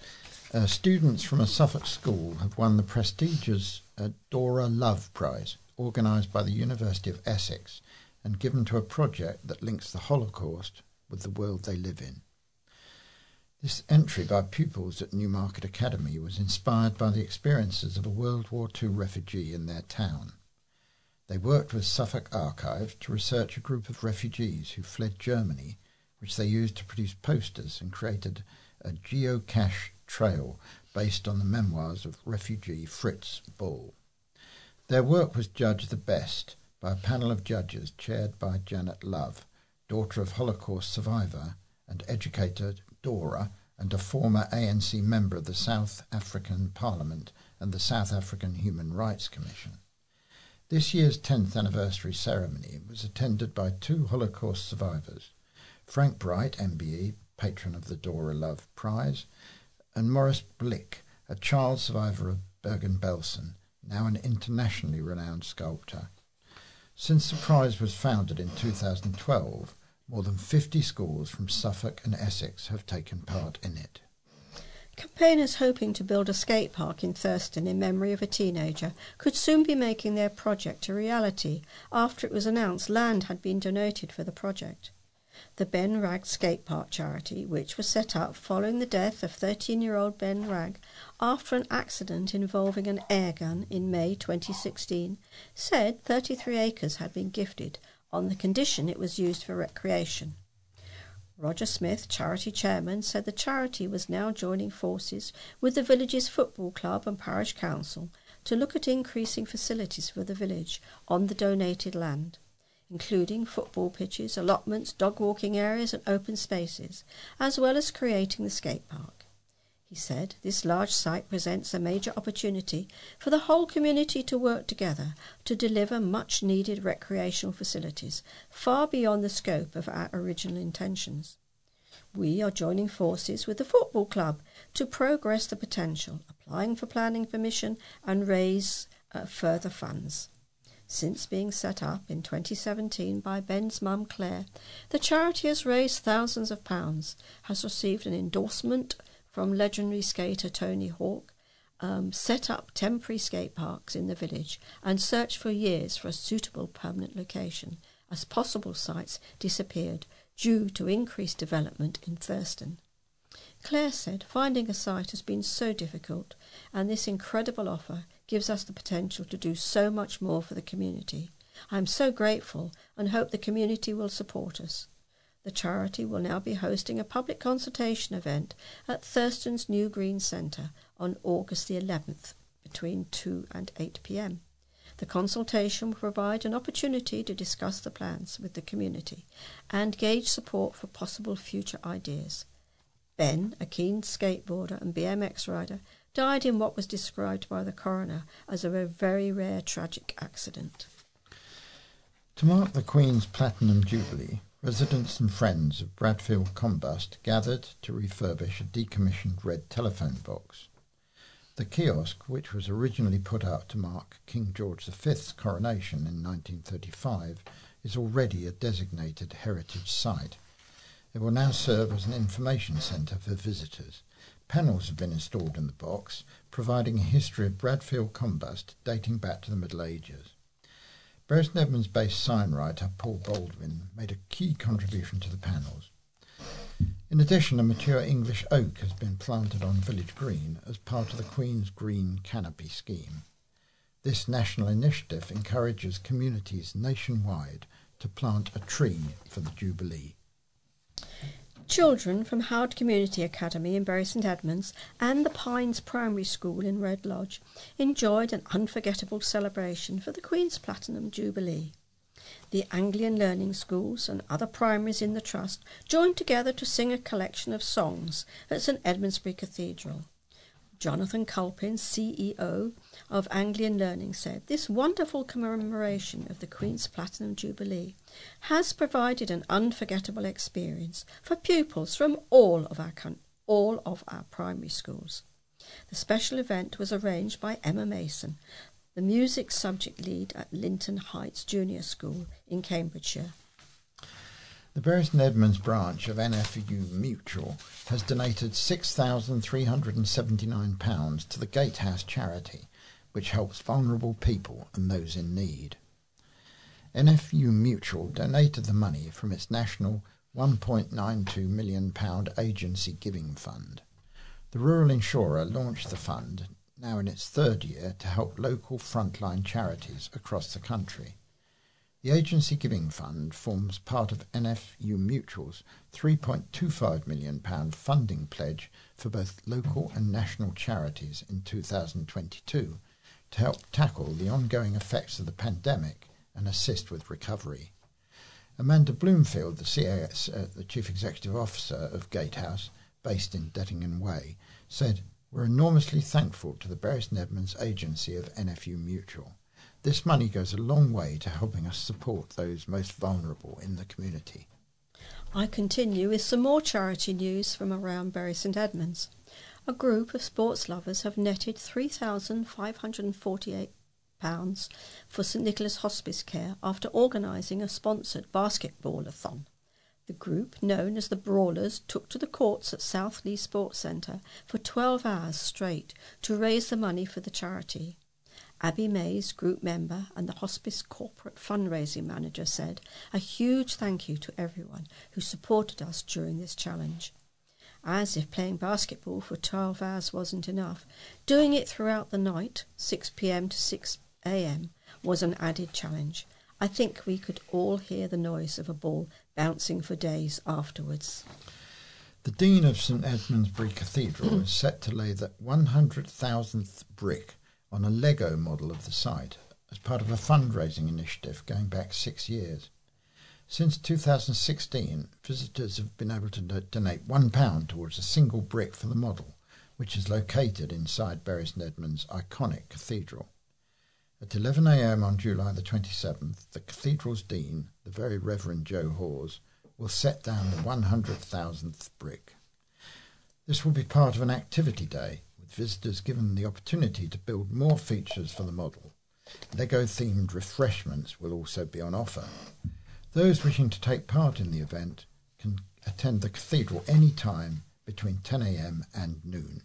Uh, students from a Suffolk school have won the prestigious uh, Dora Love Prize, organised by the University of Essex and given to a project that links the Holocaust with the world they live in. This entry by pupils at Newmarket Academy was inspired by the experiences of a World War II refugee in their town. They worked with Suffolk Archive to research a group of refugees who fled Germany, which they used to produce posters and created a geocache trail based on the memoirs of refugee Fritz Bull. Their work was judged the best by a panel of judges chaired by Janet Love, daughter of Holocaust survivor and educator Dora, and a former ANC member of the South African Parliament and the South African Human Rights Commission. This year's 10th anniversary ceremony was attended by two Holocaust survivors, Frank Bright, MBE, patron of the Dora Love Prize, and Maurice Blik, a child survivor of Bergen-Belsen, now an internationally renowned sculptor. Since the prize was founded in 2012, more than 50 schools from Suffolk and Essex have taken part in it. Campaigners hoping to build a skate park in Thurston in memory of a teenager could soon be making their project a reality after it was announced land had been donated for the project. The Ben Wragg Skate Park charity, which was set up following the death of 13 year old Ben Wragg after an accident involving an air gun in May 2016, said 33 acres had been gifted on the condition it was used for recreation. Roger Smith, charity chairman, said the charity was now joining forces with the village's football club and parish council to look at increasing facilities for the village on the donated land, including football pitches, allotments, dog walking areas, and open spaces, as well as creating the skate park. He said this large site presents a major opportunity for the whole community to work together to deliver much needed recreational facilities far beyond the scope of our original intentions. We are joining forces with the football club to progress the potential, applying for planning permission and raise uh, further funds. Since being set up in 2017 by Ben's mum Claire, the charity has raised thousands of pounds, has received an endorsement from legendary skater Tony Hawk, um, set up temporary skate parks in the village and searched for years for a suitable permanent location as possible sites disappeared due to increased development in Thurston. Claire said, Finding a site has been so difficult, and this incredible offer gives us the potential to do so much more for the community. I am so grateful and hope the community will support us. The charity will now be hosting a public consultation event at Thurston's New Green Centre on August the 11th between 2 and 8 pm. The consultation will provide an opportunity to discuss the plans with the community and gauge support for possible future ideas. Ben, a keen skateboarder and BMX rider, died in what was described by the coroner as a very rare tragic accident. To mark the Queen's Platinum Jubilee, Residents and friends of Bradfield Combust gathered to refurbish a decommissioned red telephone box. The kiosk, which was originally put up to mark King George V's coronation in 1935, is already a designated heritage site. It will now serve as an information centre for visitors. Panels have been installed in the box, providing a history of Bradfield Combust dating back to the Middle Ages. Bury Edmunds based sign writer Paul Baldwin made a key contribution to the panels. In addition, a mature English oak has been planted on Village Green as part of the Queen's Green Canopy scheme. This national initiative encourages communities nationwide to plant a tree for the Jubilee. Children from Howard Community Academy in Bury St Edmunds and the Pines Primary School in Red Lodge enjoyed an unforgettable celebration for the Queen's Platinum Jubilee. The Anglian Learning Schools and other primaries in the Trust joined together to sing a collection of songs at St Edmundsbury Cathedral. Jonathan Culpin, CEO of Anglian Learning, said this wonderful commemoration of the Queen's Platinum Jubilee has provided an unforgettable experience for pupils from all of our all of our primary schools. The special event was arranged by Emma Mason, the music subject lead at Linton Heights Junior School in Cambridgeshire. The Bury St Edmunds branch of NFU Mutual has donated £6,379 to the Gatehouse charity, which helps vulnerable people and those in need. NFU Mutual donated the money from its national £1.92 million agency giving fund. The rural insurer launched the fund, now in its third year, to help local frontline charities across the country. The Agency Giving Fund forms part of NFU Mutual's £3.25 million funding pledge for both local and national charities in 2022 to help tackle the ongoing effects of the pandemic and assist with recovery. Amanda Bloomfield, the, CAS, uh, the Chief Executive Officer of Gatehouse, based in Dettingen Way, said, We're enormously thankful to the Bury St Edmunds agency of NFU Mutual this money goes a long way to helping us support those most vulnerable in the community. I continue with some more charity news from around Bury St Edmunds. A group of sports lovers have netted £3,548 for St Nicholas Hospice Care after organising a sponsored basketball-a-thon. The group, known as the Brawlers, took to the courts at South Lee Sports Centre for 12 hours straight to raise the money for the charity. Abby Mays, group member and the hospice corporate fundraising manager, said, A huge thank you to everyone who supported us during this challenge. As if playing basketball for 12 hours wasn't enough, doing it throughout the night, 6 pm to 6 am, was an added challenge. I think we could all hear the noise of a ball bouncing for days afterwards. The Dean of St Edmundsbury Cathedral <clears throat> is set to lay the 100,000th brick on a Lego model of the site as part of a fundraising initiative going back six years. Since 2016, visitors have been able to donate £1 towards a single brick for the model, which is located inside Bury St Edmunds' iconic cathedral. At 11am on July the 27th, the cathedral's dean, the Very Reverend Joe Hawes, will set down the 100,000th brick. This will be part of an activity day visitors given the opportunity to build more features for the model. Lego themed refreshments will also be on offer. Those wishing to take part in the event can attend the cathedral any time between 10am and noon.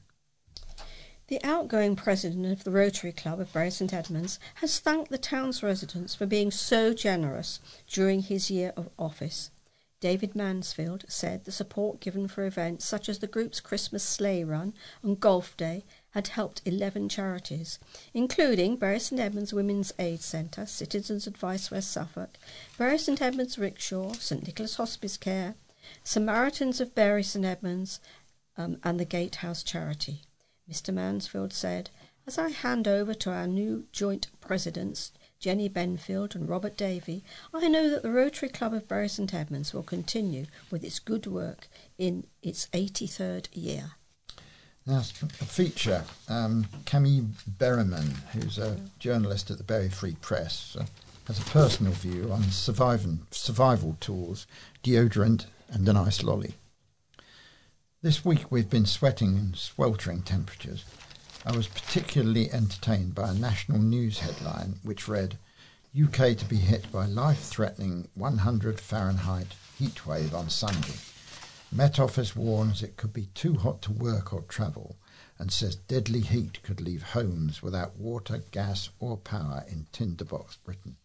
The outgoing president of the Rotary Club of Bury St Edmunds has thanked the town's residents for being so generous during his year of office. David Mansfield said the support given for events such as the group's Christmas sleigh run and golf day had helped 11 charities, including Bury St Edmunds Women's Aid Centre, Citizens Advice West Suffolk, Bury St Edmunds Rickshaw, St Nicholas Hospice Care, Samaritans of Bury St Edmunds, um, and the Gatehouse Charity. Mr Mansfield said, As I hand over to our new joint presidents, Jenny Benfield and Robert Davey, I know that the Rotary Club of Bury St Edmunds will continue with its good work in its 83rd year. Now, a feature, um, Camille Berriman, who's a journalist at the Bury Free Press, uh, has a personal view on survival, survival tools, deodorant, and an ice lolly. This week we've been sweating in sweltering temperatures I was particularly entertained by a national news headline which read UK to be hit by life threatening 100 Fahrenheit heatwave on Sunday. Met Office warns it could be too hot to work or travel and says deadly heat could leave homes without water, gas, or power in Tinderbox, Britain.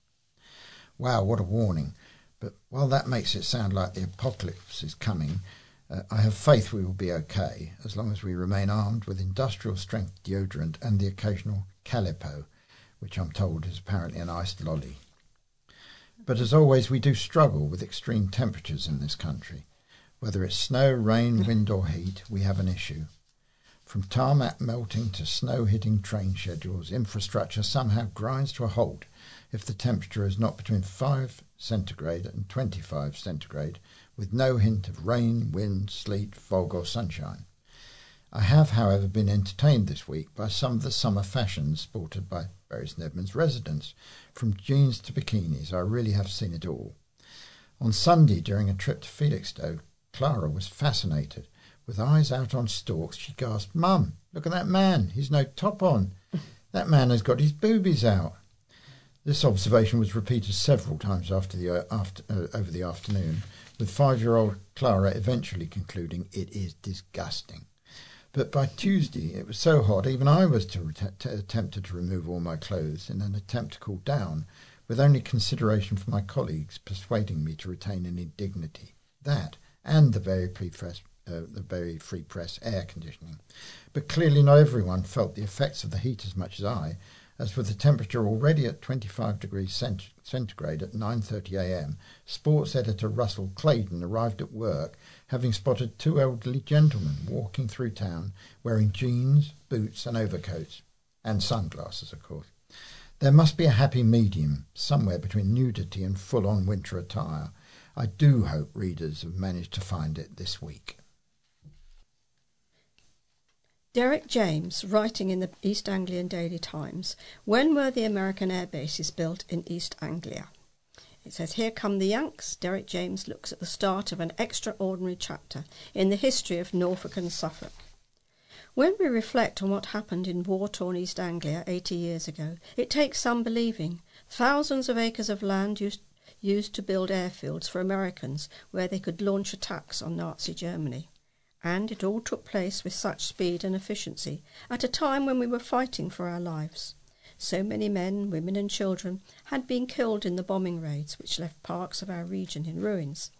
Wow, what a warning! But while that makes it sound like the apocalypse is coming, uh, I have faith we will be okay as long as we remain armed with industrial strength deodorant and the occasional Calippo, which I'm told is apparently an iced lolly. But as always, we do struggle with extreme temperatures in this country. Whether it's snow, rain, wind, or heat, we have an issue. From tarmac melting to snow hitting train schedules, infrastructure somehow grinds to a halt if the temperature is not between 5 centigrade and 25 centigrade, with no hint of rain, wind, sleet, fog, or sunshine. I have, however, been entertained this week by some of the summer fashions sported by Bury St Edmunds residents, from jeans to bikinis. I really have seen it all. On Sunday, during a trip to Felixstowe, Clara was fascinated. With eyes out on stalks, she gasped, Mum, look at that man. He's no top on. That man has got his boobies out. This observation was repeated several times after the, uh, after, uh, over the afternoon, with five-year-old Clara eventually concluding, it is disgusting. But by Tuesday, it was so hot, even I was to, to attempted to remove all my clothes in an attempt to cool down, with only consideration for my colleagues persuading me to retain any dignity. That, and the very press, uh, the Bury Free Press air conditioning. But clearly, not everyone felt the effects of the heat as much as I, as with the temperature already at 25 degrees cent- centigrade at 9:30 a.m. Sports editor Russell Clayton arrived at work having spotted two elderly gentlemen walking through town wearing jeans, boots, and overcoats, and sunglasses, of course. There must be a happy medium somewhere between nudity and full on winter attire. I do hope readers have managed to find it this week. Derek James, writing in the East Anglian Daily Times, when were the American air bases built in East Anglia? It says, Here come the Yanks. Derek James looks at the start of an extraordinary chapter in the history of Norfolk and Suffolk. When we reflect on what happened in war torn East Anglia 80 years ago, it takes some believing. Thousands of acres of land used, used to build airfields for Americans where they could launch attacks on Nazi Germany. And it all took place with such speed and efficiency at a time when we were fighting for our lives. So many men, women, and children had been killed in the bombing raids which left parts of our region in ruins.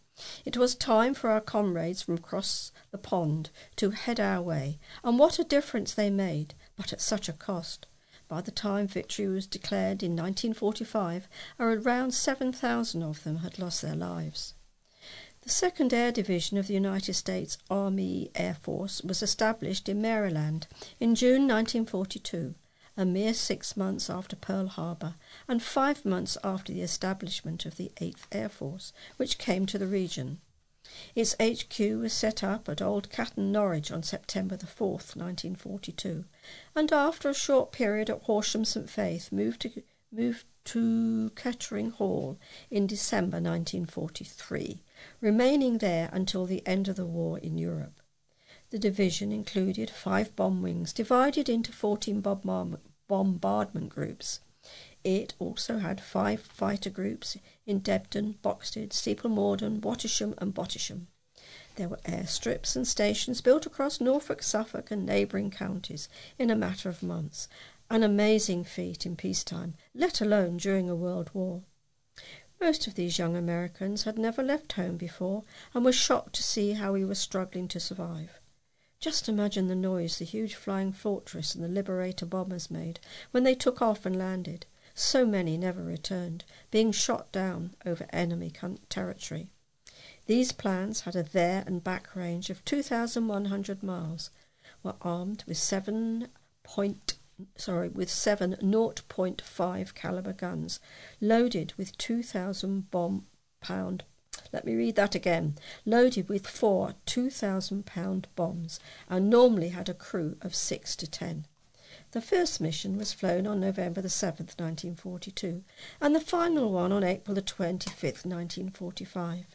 It was time for our comrades from across the pond to head our way, and what a difference they made, but at such a cost. By the time victory was declared in 1945, around 7,000 of them had lost their lives. The 2nd Air Division of the United States Army Air Force was established in Maryland in June 1942 a mere six months after Pearl Harbor and five months after the establishment of the 8th Air Force, which came to the region. Its HQ was set up at Old Catton, Norwich on September 4, 1942, and after a short period at Horsham St Faith moved to, moved to Ketteringham Hall in December 1943, remaining there until the end of the war in Europe. The division included five bomb wings divided into 14 bombardment groups. It also had five fighter groups in Debden, Boxted, Steeple Morden, Wattisham, and Bottisham. There were airstrips and stations built across Norfolk, Suffolk, and neighbouring counties in a matter of months, an amazing feat in peacetime, let alone during a world war. Most of these young Americans had never left home before and were shocked to see how we were struggling to survive. Just imagine the noise the huge flying fortress and the Liberator bombers made when they took off and landed. So many never returned, being shot down over enemy territory. These plans had a there and back range of 2,100 miles, were armed with seven point sorry with seven 0.5 caliber guns, loaded with 2,000 bomb pound let me read that again. Loaded with four 2,000 pound bombs and normally had a crew of six to ten. The first mission was flown on November the 7th, 1942, and the final one on April the 25th, 1945.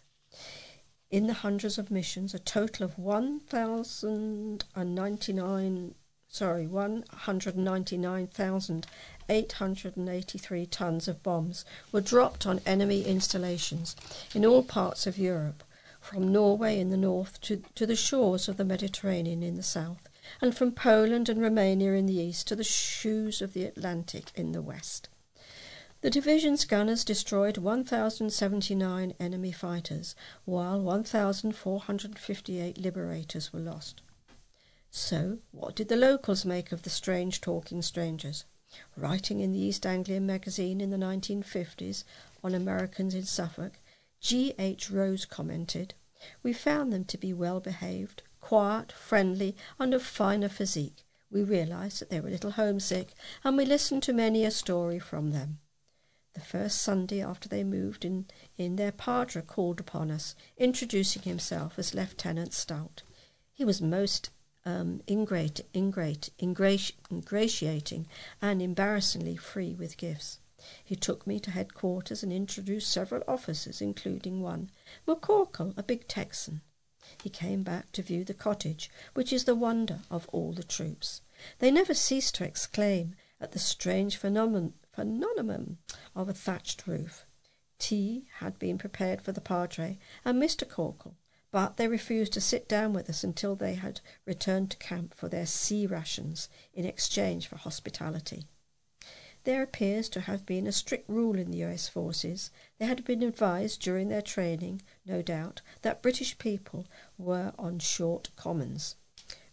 In the hundreds of missions, a total of 1,099 sorry, 199,883 tons of bombs were dropped on enemy installations in all parts of Europe, from Norway in the north to, to the shores of the Mediterranean in the south, and from Poland and Romania in the east to the shoes of the Atlantic in the west. The division's gunners destroyed 1,079 enemy fighters, while 1,458 liberators were lost. So, what did the locals make of the strange talking strangers? Writing in the East Anglian magazine in the 1950s on Americans in Suffolk, G. H. Rose commented, We found them to be well behaved, quiet, friendly, and of finer physique. We realised that they were a little homesick, and we listened to many a story from them. The first Sunday after they moved in, in their padre called upon us, introducing himself as Lieutenant Stout. He was most um, ingrate, ingrate, ingrati- ingratiating and embarrassingly free with gifts. He took me to headquarters and introduced several officers, including one, McCorkle, a big Texan. He came back to view the cottage, which is the wonder of all the troops. They never ceased to exclaim at the strange phenomenon, phenomenon of a thatched roof. Tea had been prepared for the Padre and Mr. Corkle, but they refused to sit down with us until they had returned to camp for their C rations in exchange for hospitality. There appears to have been a strict rule in the US forces. They had been advised during their training, no doubt, that British people were on short commons.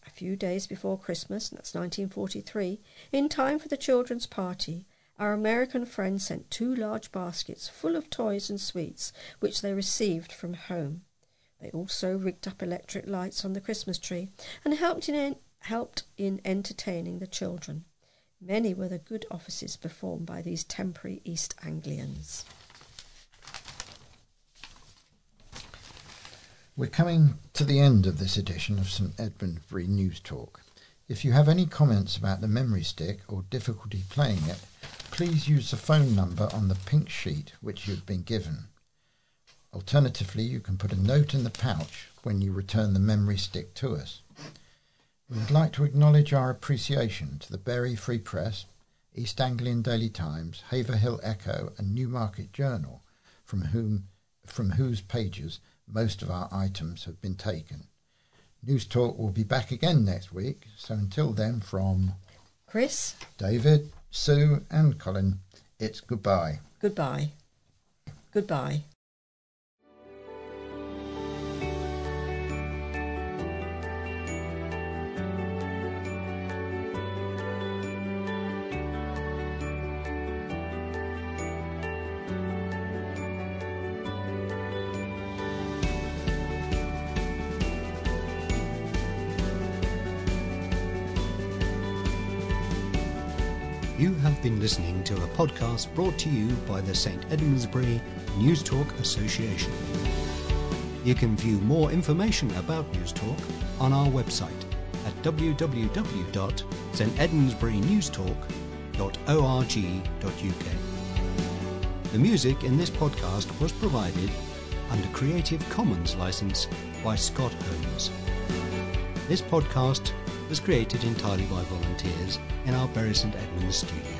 A few days before Christmas, that's 1943, in time for the children's party, our American friends sent two large baskets full of toys and sweets, which they received from home. They also rigged up electric lights on the Christmas tree and helped in, helped in entertaining the children. Many were the good offices performed by these temporary East Anglians. We're coming to the end of this edition of St Edmundsbury News Talk. If you have any comments about the memory stick or difficulty playing it, please use the phone number on the pink sheet which you've been given. Alternatively, you can put a note in the pouch when you return the memory stick to us. We would like to acknowledge our appreciation to the Bury Free Press, East Anglian Daily Times, Haverhill Echo, and Newmarket Journal, from whom from whose pages most of our items have been taken. News Talk will be back again next week, so until then, from Chris, David, Sue, and Colin, it's goodbye. goodbye. Goodbye. Podcast brought to you by the St Edmundsbury News Talk Association. You can view more information about News Talk on our website at www.stedmundsburynewstalk.org.uk. The music in this podcast was provided under Creative Commons license by Scott Holmes. This podcast was created entirely by volunteers in our Bury St Edmunds studio.